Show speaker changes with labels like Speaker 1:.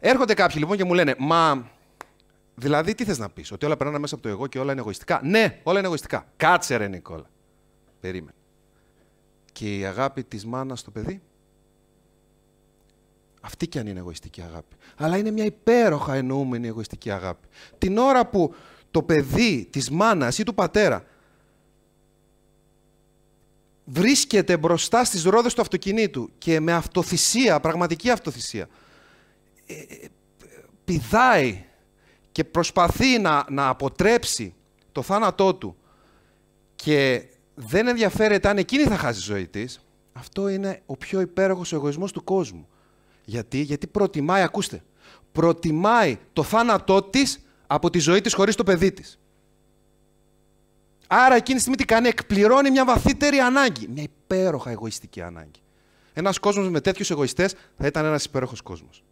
Speaker 1: Έρχονται κάποιοι λοιπόν και μου λένε, Μα δηλαδή τι θες να πεις, Ότι όλα περνάνε μέσα από το εγώ και όλα είναι εγωιστικά; Ναι, όλα είναι εγωιστικά. Κάτσε ρε Νικόλα. Περίμενε. Και η αγάπη της μάνας στο παιδί. Αυτή κι αν είναι εγωιστική αγάπη. Αλλά είναι μια υπέροχα εννοούμενη εγωιστική αγάπη. Την ώρα που το παιδί της μάνας ή του πατέρα βρίσκεται μπροστά στις ρόδες του αυτοκινήτου και με αυτοθυσία, πραγματική αυτοθυσία, ε, ε, πηδάει και προσπαθεί να, να αποτρέψει το θάνατό του και δεν ενδιαφέρεται αν εκείνη θα χάσει τη ζωή της, αυτό είναι ο πιο υπέροχος εγωισμός του κόσμου. Γιατί, Γιατί προτιμάει, ακούστε, προτιμάει το θάνατό της από τη ζωή της χωρίς το παιδί της. Άρα εκείνη τη στιγμή τι κάνει, εκπληρώνει μια βαθύτερη ανάγκη. Μια υπέροχα εγωιστική ανάγκη. Ένας κόσμος με τέτοιους εγωιστές θα ήταν ένας υπέροχος κόσμος.